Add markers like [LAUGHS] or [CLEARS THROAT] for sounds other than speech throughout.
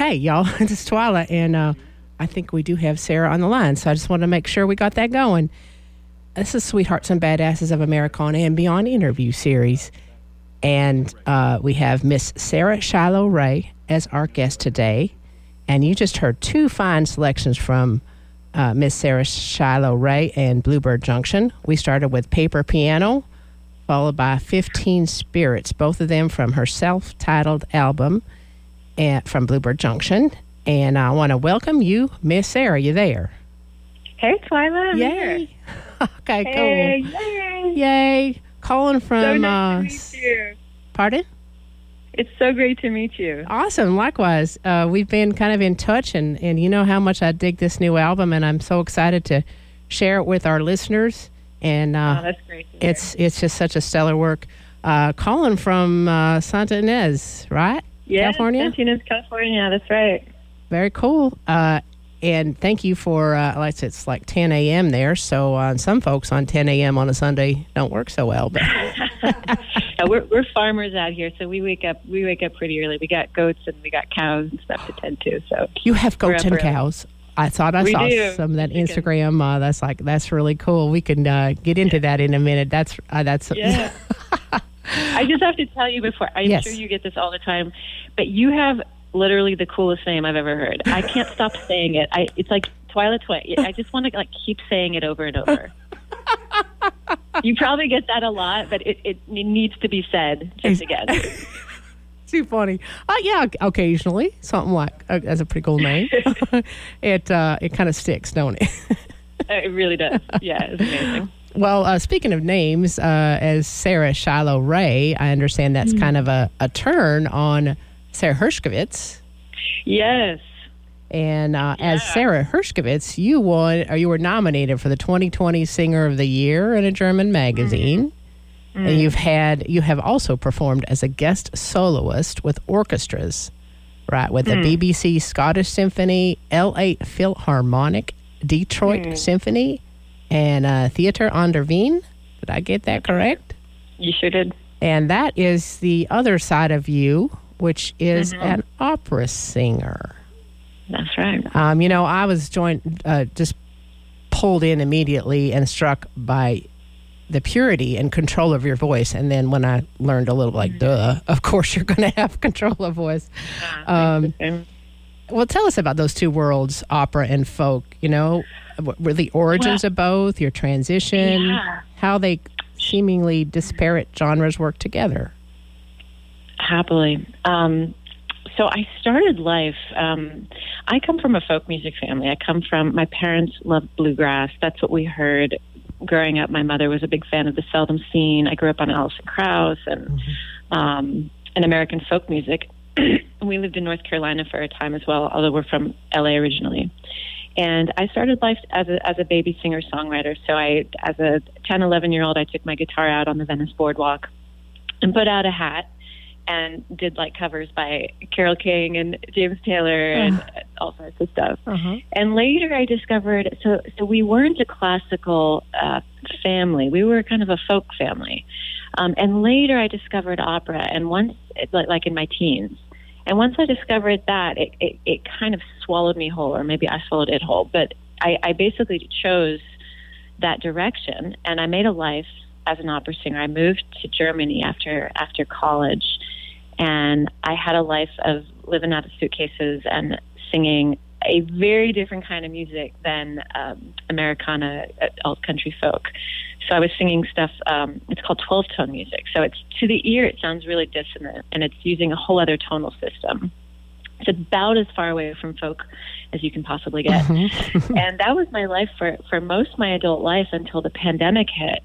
Hey, y'all, [LAUGHS] this is Twyla, and uh, I think we do have Sara on the line, so I just want to make sure we got that going. This is Sweethearts and Badasses of Americana and Beyond interview series. And uh, we have Miss Sara Shiloh Rae as our guest today. And you just heard two fine selections from uh, Miss Sara Shiloh Rae and Bluebird Junction. We started with Paper Piano, followed by 15 Spirits, both of them from her self titled album from Bluebird Junction. And I want to welcome you, Miss Sara. You there? Hey, Twyla. I'm Yay. here. [LAUGHS] okay, Hey, cool. yay. Yay. Calling So from, nice uh, to meet you. pardon? It's so great to meet you. Awesome. Likewise, uh, we've been kind of in touch, and, and you know how much I dig this new album, and I'm so excited to share it with our listeners. And Oh, uh, that's great. It's it's just such a stellar work. Uh, calling from uh, Santa Ynez, right? Yeah, California? Santa Ynez, California. That's right. Very cool. Uh, and thank you for, uh, like I said, it's like 10 a.m. there. So uh, some folks on 10 a.m. on a Sunday don't work so well. But [LAUGHS] Yeah, we're we're farmers out here, so we wake up we wake up pretty early. We got goats and we got cows and stuff to tend to. So you have goats and early. cows. I thought I We saw do. some of that. Instagram. Uh, that's like that's really cool. We can uh, get into that in a minute. That's uh, that's yeah. [LAUGHS] I just have to tell you before. I'm Yes. sure you get this all the time, but you have literally the coolest name I've ever heard. I can't [LAUGHS] stop saying it. I it's like Twilight Twilight. I just want to like keep saying it over and over. [LAUGHS] you probably get that a lot, but it, it, it needs to be said just again. [LAUGHS] too funny. Uh, yeah, occasionally something like uh, that's a pretty cool name. it uh, it kind of sticks, don't it? it really does. Yeah, it's amazing. Well, uh, speaking of names, uh, as Sara Shiloh Rae, I understand that's Mm-hmm. kind of a, a turn on Sara Hershkowitz. Yes. And uh, as Sara Hershkowitz, you won, or you were nominated for the 2020 Singer of the Year in a German magazine. Mm-hmm. And you've had, you have also performed as a guest soloist with orchestras, right? With the Mm. BBC Scottish Symphony, LA Philharmonic, Detroit Mm. Symphony, and uh, Theater an der Wien. Did I get that correct? You sure did. And that is the other side of you, which is Mm-hmm. an opera singer. That's right. Um, you know, I was joined, uh, just pulled in immediately and struck by the purity and control of your voice. And then when I learned a little, like, duh, of course you're going to have [LAUGHS] control of voice. Um, well, tell us about those two worlds, opera and folk. You know, were the origins of both, your transition, Yeah. how they seemingly disparate genres work together. happily. Um, so I started life. Um, I come from a folk music family. I come from my parents loved bluegrass. That's what we heard growing up. My mother was a big fan of the Seldom Scene. I grew up on Alison Krauss and um, and American folk music. [CLEARS THROAT] we lived in North Carolina for a time as well, although we're from LA originally. And I started life as a as a baby singer songwriter. So I, as a 10, 11 year old, I took my guitar out on the Venice boardwalk and put out a hat and did like covers by Carole King and James Taylor and all sorts of stuff. Uh-huh. And later I discovered so so we weren't a classical uh, family. We were kind of a folk family. Um, and later I discovered opera and once like, like in my teens. And once I discovered that, it, it, it kind of swallowed me whole, or maybe I swallowed it whole. But I, I basically chose that direction, and I made a life as an opera singer. I moved to Germany after after college, and I had a life of living out of suitcases and singing a very different kind of music than um, Americana uh, alt country folk. So I was singing stuff. Um, it's called twelve tone music. So it's to the ear, it sounds really dissonant, and it's using a whole other tonal system. It's about as far away from folk as you can possibly get. [LAUGHS] [LAUGHS] and that was my life for for most of my adult life until the pandemic hit.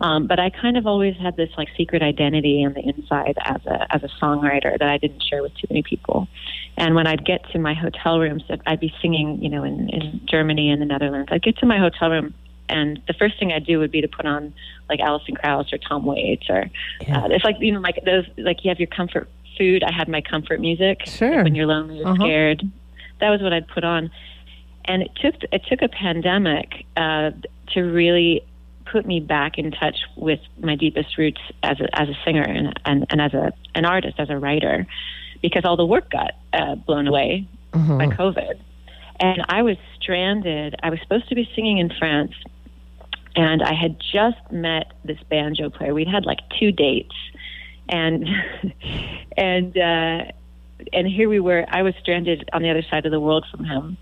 Um, but I kind of always had this like secret identity on the inside as a as a songwriter that I didn't share with too many people. And when I'd get to my hotel rooms, I'd be singing, you know, in, in Germany and the Netherlands. I'd get to my hotel room, and the first thing I'd do would be to put on like Alison Krauss or Tom Waits, or Yeah. uh, it's like you know, like those like you have your comfort food. I had my comfort music. Sure. Like when you're lonely or Uh-huh. scared, that was what I'd put on. And it took it took a pandemic uh, to really put me back in touch with my deepest roots as a, as a singer and, and, and as a an artist, as a writer, because all the work got uh, blown away by COVID. And I was stranded. I was supposed to be singing in France, and I had just met this banjo player. We'd had like two dates, and [LAUGHS] and uh, and here we were. I was stranded on the other side of the world from him,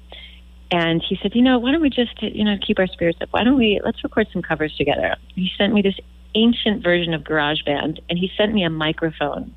and he said, "You know, why don't we just you know keep our spirits up? Why don't we let's record some covers together?" He sent me this ancient version of GarageBand, and he sent me a microphone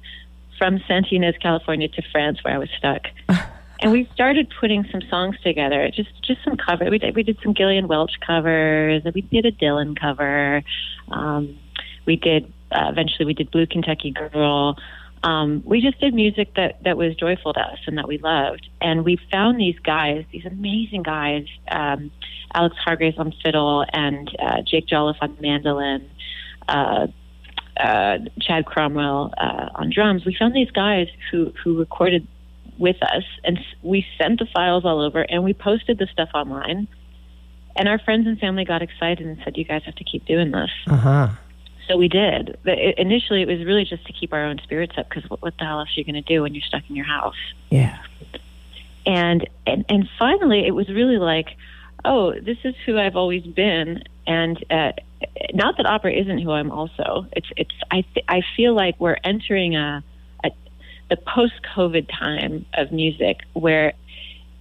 from Santa Ynez, California, to France, where I was stuck. [LAUGHS] and we started putting some songs together, just just some covers. We did we did some Gillian Welch covers. We did a Dylan cover. Um, we did uh, eventually we did Blue Kentucky Girl. Um, we just did music that that was joyful to us and that we loved. And we found these guys, these amazing guys, um, Alex Hargreaves on fiddle and uh, Jake Jolliff on mandolin. Uh, uh, Chad Cromwell uh, on drums. We found these guys who who recorded with us, and we sent the files all over, and we posted the stuff online. And our friends and family got excited and said, "You guys have to keep doing this." Uh huh. So we did. But it, initially, it was really just to keep our own spirits up because what, what the hell else are you going to do when you're stuck in your house? Yeah. And and and finally, it was really like, oh, this is who I've always been, and uh, not that opera isn't who I'm also. It's it's I th- I feel like we're entering a the post COVID time of music where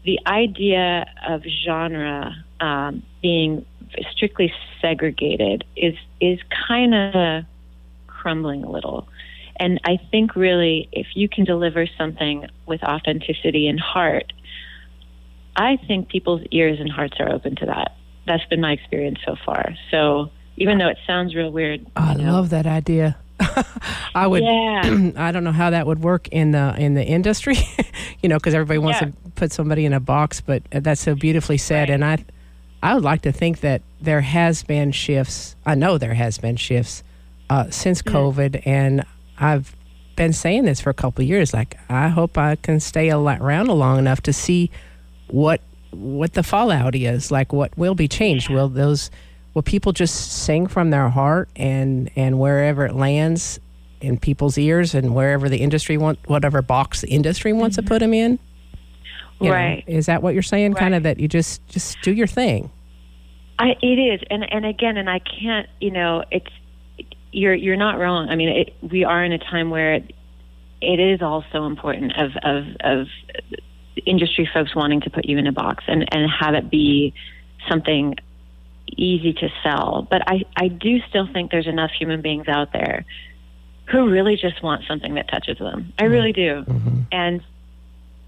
the idea of genre um, being strictly segregated is is kind of crumbling a little. And I think really, if you can deliver something with authenticity and heart, I think people's ears and hearts are open to that. That's been my experience so far. So even though it sounds real weird, I know, love that idea. I would. Yeah. [CLEARS THROAT] I don't know how that would work in the in the industry, [LAUGHS] you know, because everybody wants Yeah. to put somebody in a box. But that's so beautifully said, Right. and I, I would like to think that there has been shifts. I know there has been shifts uh, since COVID, and I've been saying this for a couple of years. Like, I hope I can stay around long enough to see what what the fallout is. Like, what will be changed? Will those will people just sing from their heart and and wherever it lands in people's ears and wherever the industry want whatever box the industry wants to mm-hmm. put them in You know, Right. is that what you're saying? Kind of that you just just do your thing. I, it is, and and again, and I can't, you know, it's you're you're not wrong. I mean, it, we are in a time where it, it is also important of of of industry folks wanting to put you in a box and and have it be something easy to sell. But I I do still think there's enough human beings out there who really just want something that touches them. I really do, and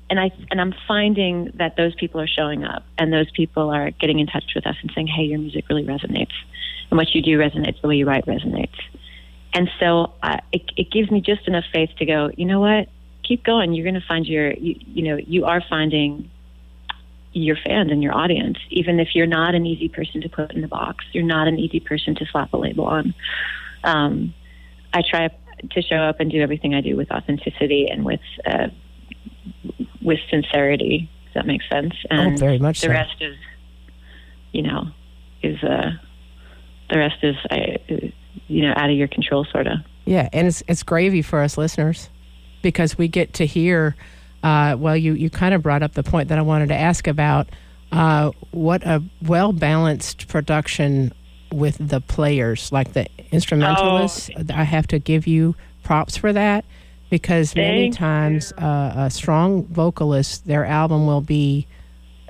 and I and I'm finding that those people are showing up, and those people are getting in touch with us and saying, "Hey, your music really resonates, and what you do resonates. The way you write resonates." And so uh, it, it gives me just enough faith to go. You know what? Keep going. You're going to find your. You, you know, you are finding your fans and your audience, even if you're not an easy person to put in the box. You're not an easy person to slap a label on. Um, I try to show up and do everything I do with authenticity and with uh, with sincerity. Does that make sense? And oh very much the so rest is, you know, is uh, the rest is, uh, you know, out of your control, sort of. Yeah, and it's it's gravy for us listeners because we get to hear. Uh, well, you you kind of brought up the point that I wanted to ask about. Uh, what a well balanced production with the players, like the instrumentalists. I have to give you props for that because many times uh, a strong vocalist, their album will be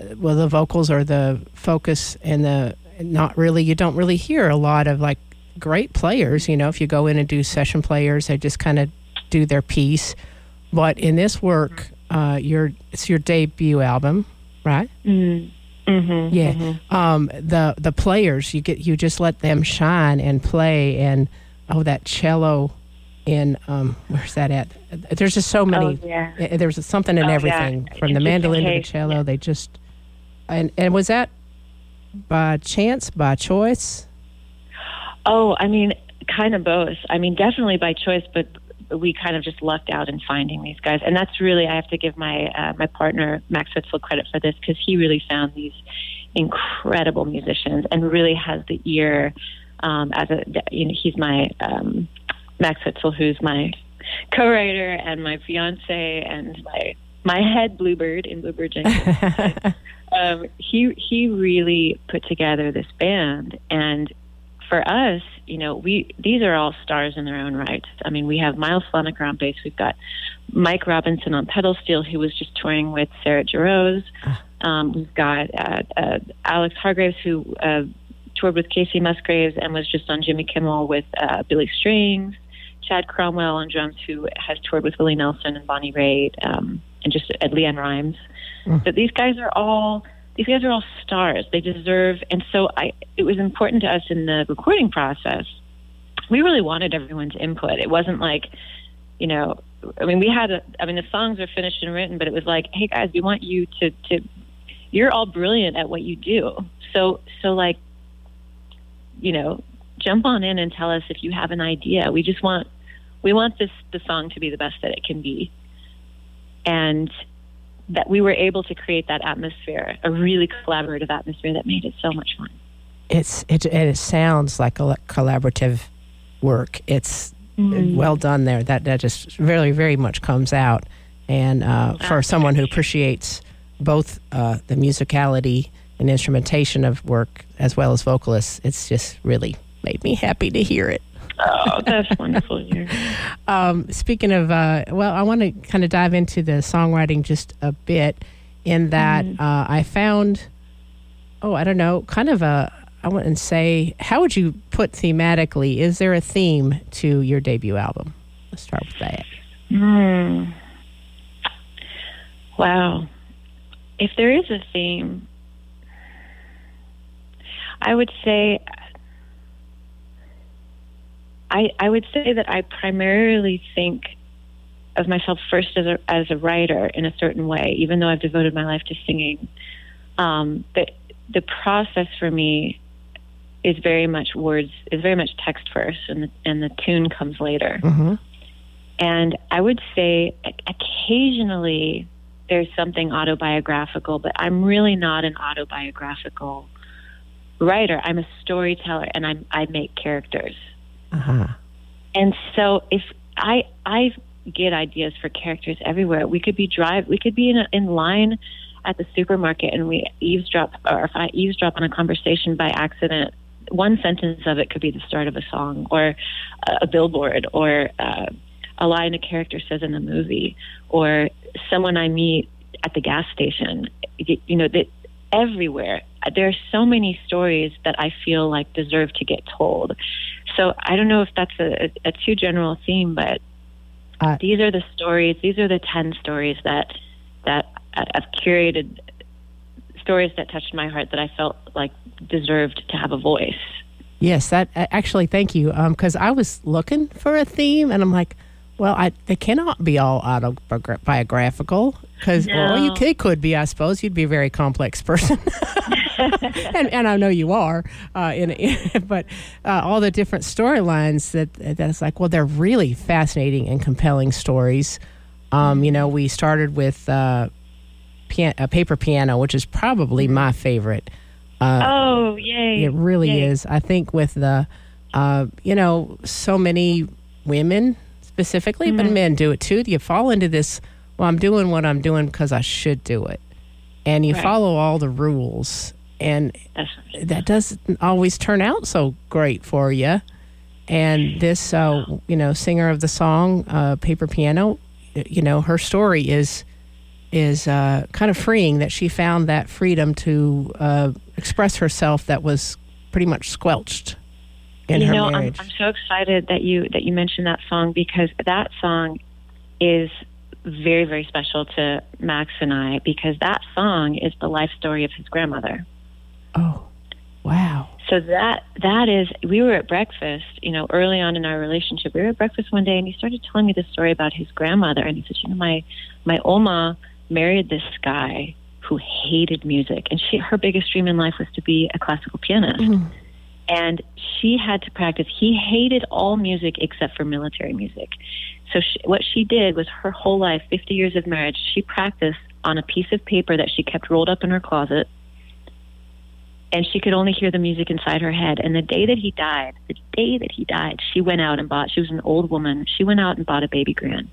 uh, well, the vocals are the focus and the not really. You don't really hear a lot of like great players. You know, if you go in and do session players, they just kind of do their piece. But in this work, uh, your it's your debut album, right? Mm-hmm. Mm-hmm. Yeah. Um, the the players you get you just let them shine and play and oh that cello in um where's that at? There's just so many. Oh, yeah. uh, There's something in Oh, yeah. everything from the mandolin to the cello. yeah. They just and and was that by chance, by choice? Oh, I mean, kind of both. I mean, definitely by choice, but we kind of just lucked out in finding these guys, and that's really I have to give my uh, my partner Max Witzel credit for this because he really found these incredible musicians and really has the ear um, as a you know he's my um, Max Witzel who's my co-writer and my fiance and my my head Bluebird in Bluebird Junction. [LAUGHS] um, he he really put together this band, and for us, you know, we these are all stars in their own right. I mean, we have Miles Flanagan on bass. We've got Mike Robinson on pedal steel, who was just touring with Sarah Jarosz. Ah. Um, we've got uh, uh, Alex Hargreaves, who uh, toured with Kacey Musgraves and was just on Jimmy Kimmel with uh, Billy Strings. Chad Cromwell on drums, who has toured with Willie Nelson and Bonnie Raitt, um, and just uh, LeAnn Rimes. Mm. But these guys are all these guys are all stars. They deserve, and so I. It was important to us in the recording process. We really wanted everyone's input. It wasn't like, you know, I mean, we had. A, I mean, the songs are finished and written, but it was like, hey guys, we want you to to. You're all brilliant at what you do. So so like, you know, jump on in and tell us if you have an idea. We just want we want this the song to be the best that it can be. And that we were able to create that atmosphere, a really collaborative atmosphere that made it so much fun. It's it it sounds like a collaborative work. It's mm-hmm. well done there. That that just very very much comes out. And uh, for someone who appreciates both uh, the musicality and instrumentation of work as well as vocalists, it's just really made me happy to hear it. Oh, that's wonderful. [LAUGHS] Um, speaking of, uh, well, I want to kind of dive into the songwriting just a bit. In that, mm-hmm. uh, I found, oh, I don't know, kind of a. I wouldn't say. How would you put thematically? Is there a theme to your debut album? Let's start with that. Mm. Wow. If there is a theme, I would say I, I would say that I primarily think of myself first as a, as a writer in a certain way, even though I've devoted my life to singing. Um, the, the process for me is very much words, is very much text first, and the, and the tune comes later. Mm-hmm. And I would say occasionally there's something autobiographical, but I'm really not an autobiographical writer. I'm a storyteller, and I'm, I make characters. Uh-huh. And so if I I get ideas for characters everywhere. We could be drive we could be in a, in line at the supermarket and we eavesdrop or if I eavesdrop on a conversation by accident, one sentence of it could be the start of a song or a, a billboard or uh, a line a character says in a movie or someone I meet at the gas station. You know that everywhere there are so many stories that I feel like deserve to get told. So I don't know if that's a, a too general theme, but uh, these are the stories. These are the ten stories that that I've curated stories that touched my heart that I felt like deserved to have a voice. Yes, that actually, thank you. Because um, I was looking for a theme, and I'm like, well, I, they cannot be all autobiographical because no. well, you could, could be, I suppose. You'd be a very complex person. [LAUGHS] and, and I know you are, uh, in, in, [LAUGHS] but uh, all the different storylines that that's like, well, they're really fascinating and compelling stories. Um, you know, we started with uh, pian- a paper piano, which is probably mm-hmm. my favorite. Uh, oh, yay! It really yay. is. I think with the, uh, you know, so many women specifically, mm-hmm. but men do it too. You fall into this. Well, I'm doing what I'm doing because I should do it, and you right. follow all the rules and that doesn't always turn out so great for you. And this, uh, you know, singer of the song, uh, Paper Piano, you know, her story is is uh, kind of freeing that she found that freedom to uh, express herself that was pretty much squelched in you her know, marriage. I'm, I'm so excited that you that you mentioned that song because that song is very very special to Max and I because that song is the life story of his grandmother. Oh, wow. So that that is we were at breakfast, you know, early on in our relationship. We were at breakfast one day and he started telling me this story about his grandmother and he said, "You know, my my oma married this guy who hated music and she her biggest dream in life was to be a classical pianist." Mm-hmm. And she had to practice. He hated all music except for military music. So she, what she did was her whole life, 50 years of marriage, she practiced on a piece of paper that she kept rolled up in her closet and she could only hear the music inside her head. And the day that he died, the day that he died, she went out and bought. She was an old woman. She went out and bought a baby grand.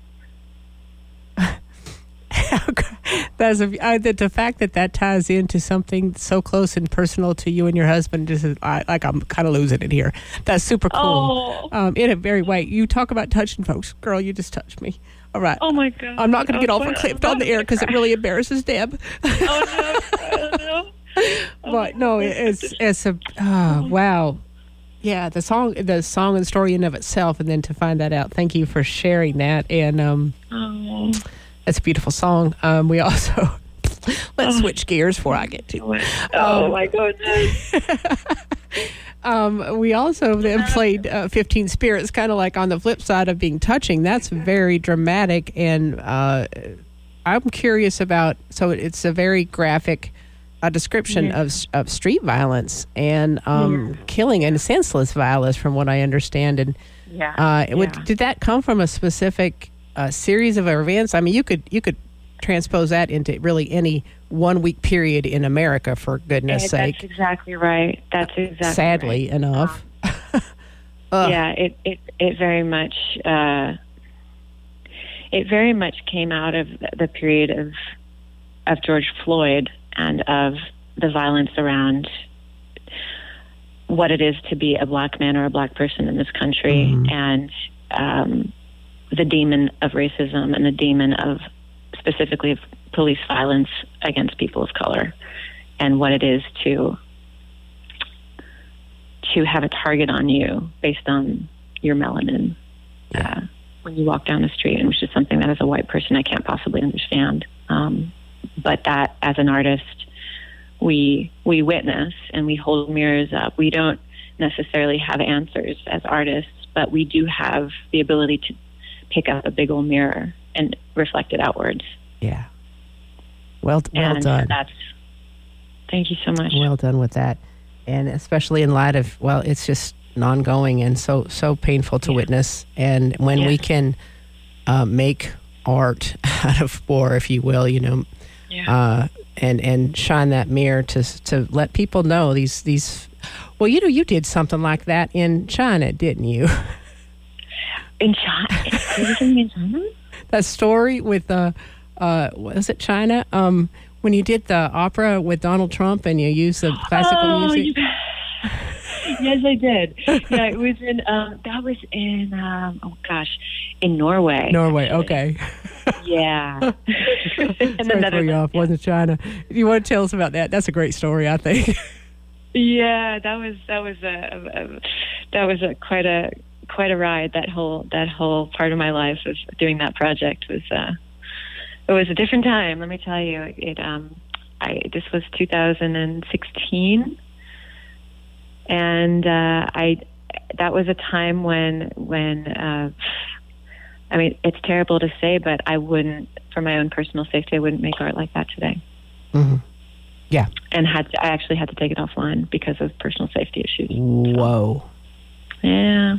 [LAUGHS] That's a, I, the, the fact that that ties into something so close and personal to you and your husband. Just I, like I'm kind of losing it here. That's super cool. Oh. Um, in a very way, you talk about touching folks, girl. You just touched me. All right. Oh my god! I'm not going to get Oh, off a what- on the air because it really embarrasses Deb. Oh no! [LAUGHS] Oh, no. but no, it's it's a oh, wow. Yeah, the song, the song and story in of itself, and then to find that out. Thank you for sharing that, and um, Oh. It's a beautiful song. Um, we also [LAUGHS] let's Oh. switch gears before I get to. Oh Um, my goodness! [LAUGHS] Um, we also then played uh, 15 Spirits, kind of like on the flip side of being touching. That's very dramatic, and uh, I'm curious about. So it's a very graphic uh, description Yeah. of of street violence and um, killing and senseless violence, from what I understand. And Yeah. uh, would, yeah. did that come from a specific uh, series of events? I mean, you could you could transpose that into really any one week period in America, for goodness' Eh, sake. That's exactly right. That's exactly Sadly right. enough. [LAUGHS] Ugh. yeah, it, it it very much uh, it very much came out of the period of of George Floyd and of the violence around what it is to be a black man or a black person in this country Mhm. and um, the demon of racism and the demon of specifically of police violence against people of color and what it is to to have a target on you based on your melanin uh, when you walk down the street, and which is something that as a white person I can't possibly understand. Um, but that as an artist, we we witness and we hold mirrors up. We don't necessarily have answers as artists, but we do have the ability to pick up a big old mirror and reflect it outwards. Yeah. Well, well and done. That's thank you so much. Well done with that, and especially in light of well, it's just non-going and so so painful to Yeah. witness. And when we can uh, make art [LAUGHS] out of war, if you will, you know, yeah. uh, and and shine that mirror to to let people know these these. Well, you know, you did something like that in China, didn't you? [LAUGHS] in China, is in China? that story with uh, uh, was it China? Um, when you did the opera with Donald Trump and you used the classical oh, music. you- [LAUGHS] yes, I did. Yeah, it was in. Um, that was in. Um, oh gosh, in Norway. Norway, actually. okay. Yeah. [LAUGHS] [LAUGHS] and Sorry then throw you off. yeah. Wasn't China? If you want to tell us about that, that's a great story. I think. Yeah, that was that was a, a, a that was a quite a quite a ride. That whole that whole part of my life of doing that project was uh, it was a different time. Let me tell you. It um, I this was 2016, and uh, I that was a time when when uh, I mean it's terrible to say, but I wouldn't for my own personal safety I wouldn't make art like that today hmm Yeah, and had to, I actually had to take it offline because of personal safety issues. Whoa! Yeah,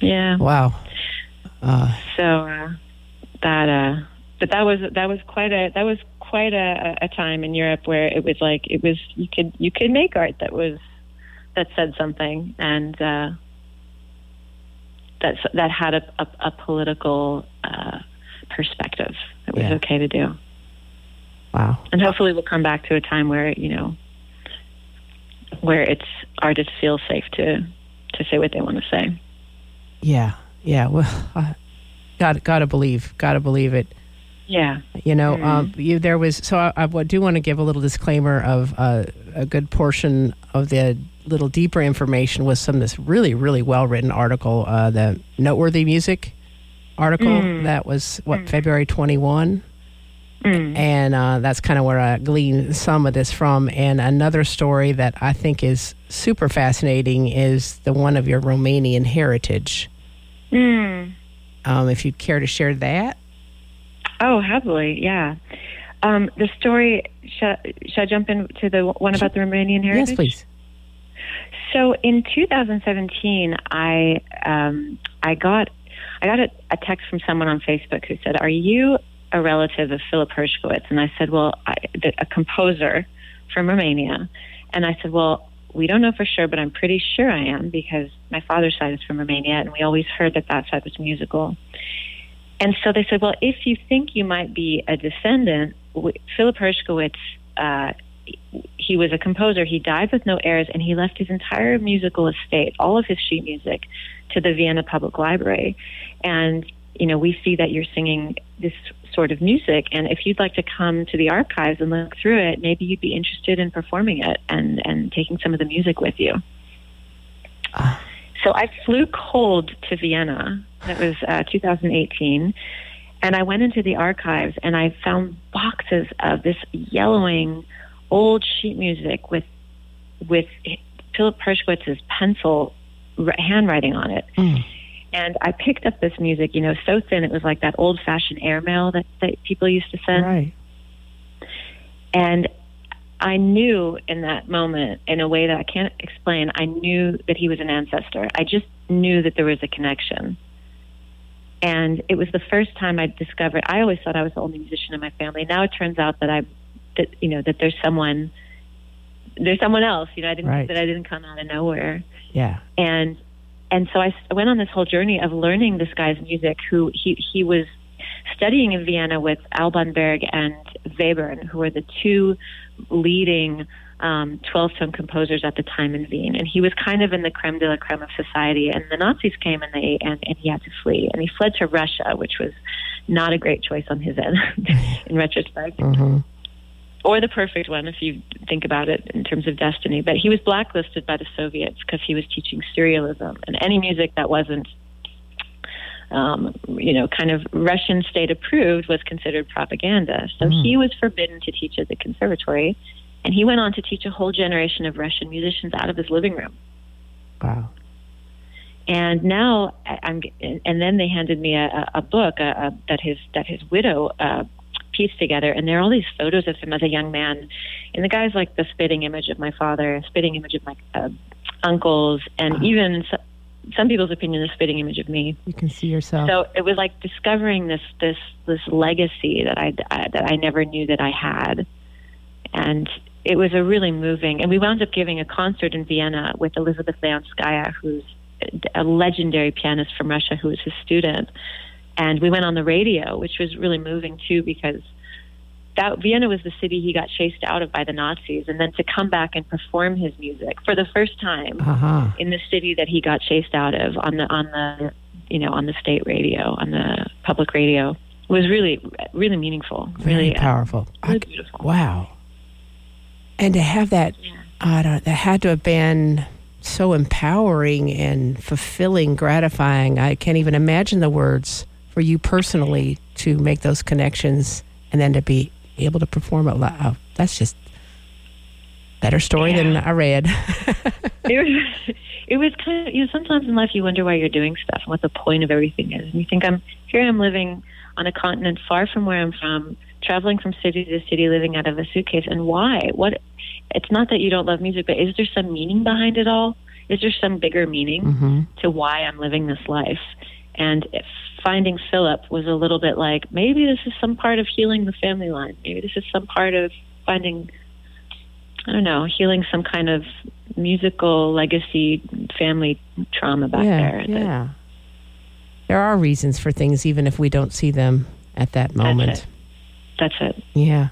yeah. Wow. Uh, So uh, that, uh, but that was that was quite a that was quite a, a time in Europe where it was like it was you could you could make art that was that said something and uh, that that had a, a, a political uh, perspective. It was Yeah. okay to do. wow. and hopefully we'll come back to a time where you know where it's artists feel safe to to say what they want to say Yeah. Yeah. Well, I got got to believe. Got to believe it. yeah You know, Mhm. um, you, there was. So I, I do want to give a little disclaimer of uh, a good portion of the little deeper information was some of this really, really well written article, uh, the noteworthy music article Mm. that was what Mm. February twenty one. Mm. and uh, that's kind of where I gleaned some of this from. And another story that I think is super fascinating is the one of your Romanian heritage. Mm. Um, if you'd care to share that, oh happily yeah um, the story should, should i jump into the one about the romanian heritage yes, please. So in 2017, I um, I got I got a, a text from someone on Facebook who said, "Are you a relative of Philip Hershkowitz?" And I said, "Well, a composer from Romania." And I said, "Well, we don't know for sure, but I'm pretty sure I am because my father's side is from Romania, and we always heard that that side was musical." and so they said, well, if you think you might be a descendant, Philip Hershkowitz, uh, he was a composer. He died with no heirs, and he left his entire musical estate, all of his sheet music, to the Vienna Public Library. And you know, we see that you're singing this sort of music, and if you'd like to come to the archives and look through it, maybe you'd be interested in performing it and and taking some of the music with you. Uh. So I flew cold to Vienna. That was uh, 2018. And I went into the archives and I found boxes of this yellowing old sheet music with with Philip Hershkowitz's pencil handwriting on it. Mm. And I picked up this music, you know, so thin it was like that old fashioned airmail that, that people used to send. Right. And I knew in that moment, in a way that I can't explain, I knew that he was an ancestor. I just knew that there was a connection. And it was the first time I discovered. I always thought I was the only musician in my family. Now it turns out that I, that you know, that there's someone, there's someone else. You know, I didn't right. that I didn't come out of nowhere. Yeah. And and so I went on this whole journey of learning this guy's music. Who he he was studying in Vienna with Alban Berg and Webern, who were the two leading um, 12 tone composers at the time in Vienna. And he was kind of in the creme de la creme of society. And the Nazis came and, they, and, and he had to flee. And he fled to Russia, which was not a great choice on his end [LAUGHS] in retrospect. Mm-hmm. Or the perfect one, if you think about it in terms of destiny. But he was blacklisted by the Soviets because he was teaching serialism and any music that wasn't um, you know, kind of Russian state approved was considered propaganda. So mm. he was forbidden to teach at the conservatory, and he went on to teach a whole generation of Russian musicians out of his living room. Wow. And now I'm, and then they handed me a, a book a, a, that his that his widow uh, pieced together, and there are all these photos of him as a young man, and the guy's like the spitting image of my father, spitting image of my uh, uncles, and wow. even some people's opinion a spitting image of me. You can see yourself. So it was like discovering this this this legacy that I, I that I never knew that I had, and it was a really moving. And we wound up giving a concert in Vienna with Elizabeth Leonskaya, who's a legendary pianist from Russia, who was his student. And we went on the radio, which was really moving too, because that Vienna was the city he got chased out of by the Nazis, and then to come back and perform his music for the first time uh-huh. in the city that he got chased out of on the on the you know on the state radio on the public radio was really really meaningful, Very really uh, powerful, uh, really beautiful. Wow, and to have that, yeah. I don't, that had to have been so empowering and fulfilling, gratifying. I can't even imagine the words for you personally to make those connections and then to be able to perform it live. Oh, that's just better story yeah. than I read. [LAUGHS] it was [LAUGHS] it was kind of you know sometimes in life you wonder why you're doing stuff and what the point of everything is, and you think I'm here I'm living on a continent far from where I'm from, traveling from city to city, living out of a suitcase, and why? What? It's not that you don't love music, but is there some meaning behind it all? Is there some bigger meaning mm-hmm. to why I'm living this life? And if finding Philip was a little bit like maybe this is some part of healing the family line. Maybe this is some part of finding, I don't know, healing some kind of musical legacy family trauma back yeah, there. Yeah. there are reasons for things, even if we don't see them at that moment. That's it. That's it. Yeah.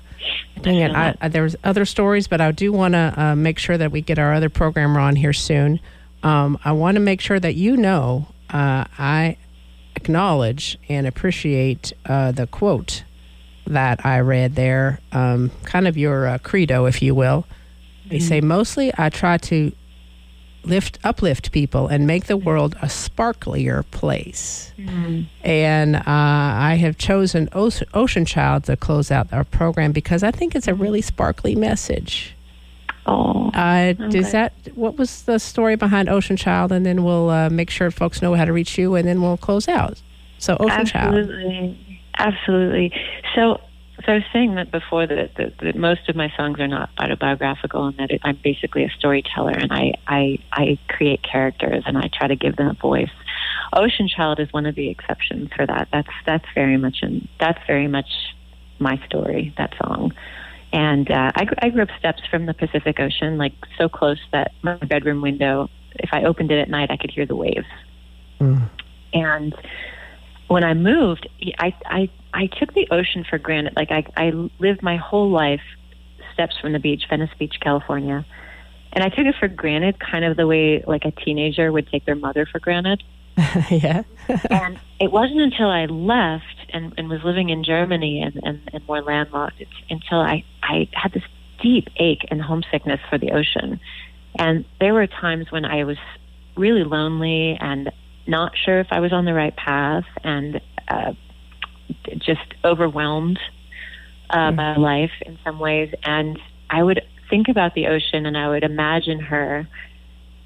Dang it. I, I, there's other stories, but I do want to uh, make sure that we get our other programmer on here soon. Um, I want to make sure that you know uh, I acknowledge and appreciate uh, the quote that I read there, um, kind of your uh, credo, if you will. They mm-hmm. say, mostly I try to lift, uplift people and make the world a sparklier place. Mm-hmm. And uh, I have chosen Ocean Child to close out our program because I think it's a really sparkly message. Oh, uh, okay. is that what was the story behind Ocean Child? And then we'll uh, make sure folks know how to reach you, and then we'll close out. So Ocean absolutely. Child, absolutely. Absolutely. So, so I was saying that before that, that, that most of my songs are not autobiographical, and that it, I'm basically a storyteller, and I, I I create characters, and I try to give them a voice. Ocean Child is one of the exceptions for that. That's that's very much in, that's very much my story. That song. And uh, I, I grew up steps from the Pacific Ocean, like so close that my bedroom window, if I opened it at night, I could hear the waves. Mm. And when I moved, I, I, I took the ocean for granted. Like I, I lived my whole life steps from the beach, Venice Beach, California. And I took it for granted, kind of the way like a teenager would take their mother for granted. [LAUGHS] yeah. and it wasn't until I left and, and was living in Germany and, and, and more landlocked until I, I had this deep ache and homesickness for the ocean. And there were times when I was really lonely and not sure if I was on the right path and uh, just overwhelmed uh, mm-hmm. by life in some ways. And I would think about the ocean and I would imagine her.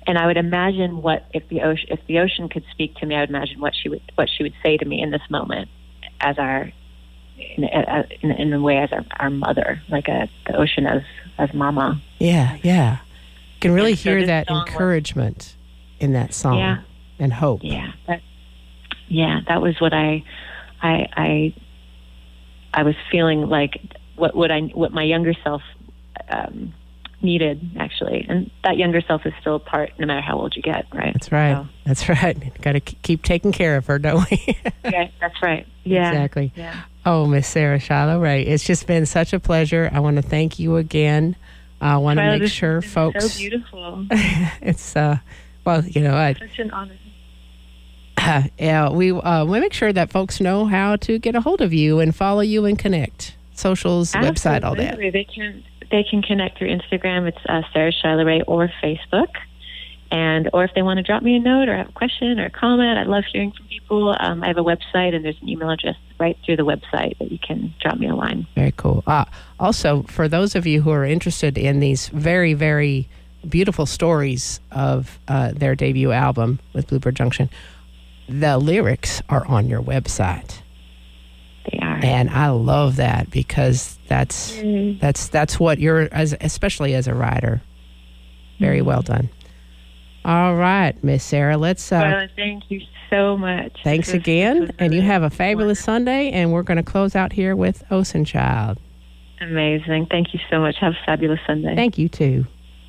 And I would imagine what if the ocean if the ocean could speak to me. I would imagine what she would what she would say to me in this moment, as our in, in, in a way as our, our mother, like a, the ocean as as mama. Yeah, yeah. You can really and hear so that encouragement was, in that song. Yeah. And hope. Yeah. That, yeah, that was what I I I I was feeling like what what I what my younger self um, needed actually, and that younger self is still a part no matter how old you get, right? That's right. So. That's right. [LAUGHS] Got to keep taking care of her, don't we? [LAUGHS] yeah, that's right. Yeah, exactly. Yeah. Oh, Miss Sara Shiloh Rae, it's just been such a pleasure. I want to thank you again. I want to make sure folks. So beautiful. [LAUGHS] it's uh, well, you know, I, such an honor. [CLEARS THROAT] yeah, we uh, we make sure that folks know how to get a hold of you and follow you and connect. Socials, Absolutely. website, all that. They can they can connect through Instagram. It's uh, Sara Shiloh or Facebook. And or if they want to drop me a note or have a question or a comment, I love hearing from people. Um, I have a website and there's an email address right through the website that you can drop me a line. Very cool. Uh, also, for those of you who are interested in these very very beautiful stories of uh, their debut album with Bluebird Junction, the lyrics are on your website. And I love that because that's mm. that's that's what you're as especially as a writer. Very mm. well done. All right, Miss Sara, let's uh well, thank you so much. Thanks again. And you have a fabulous wonderful. Sunday and we're going to close out here with Ocean Child. Amazing. Thank you so much. Have a fabulous Sunday. Thank you too.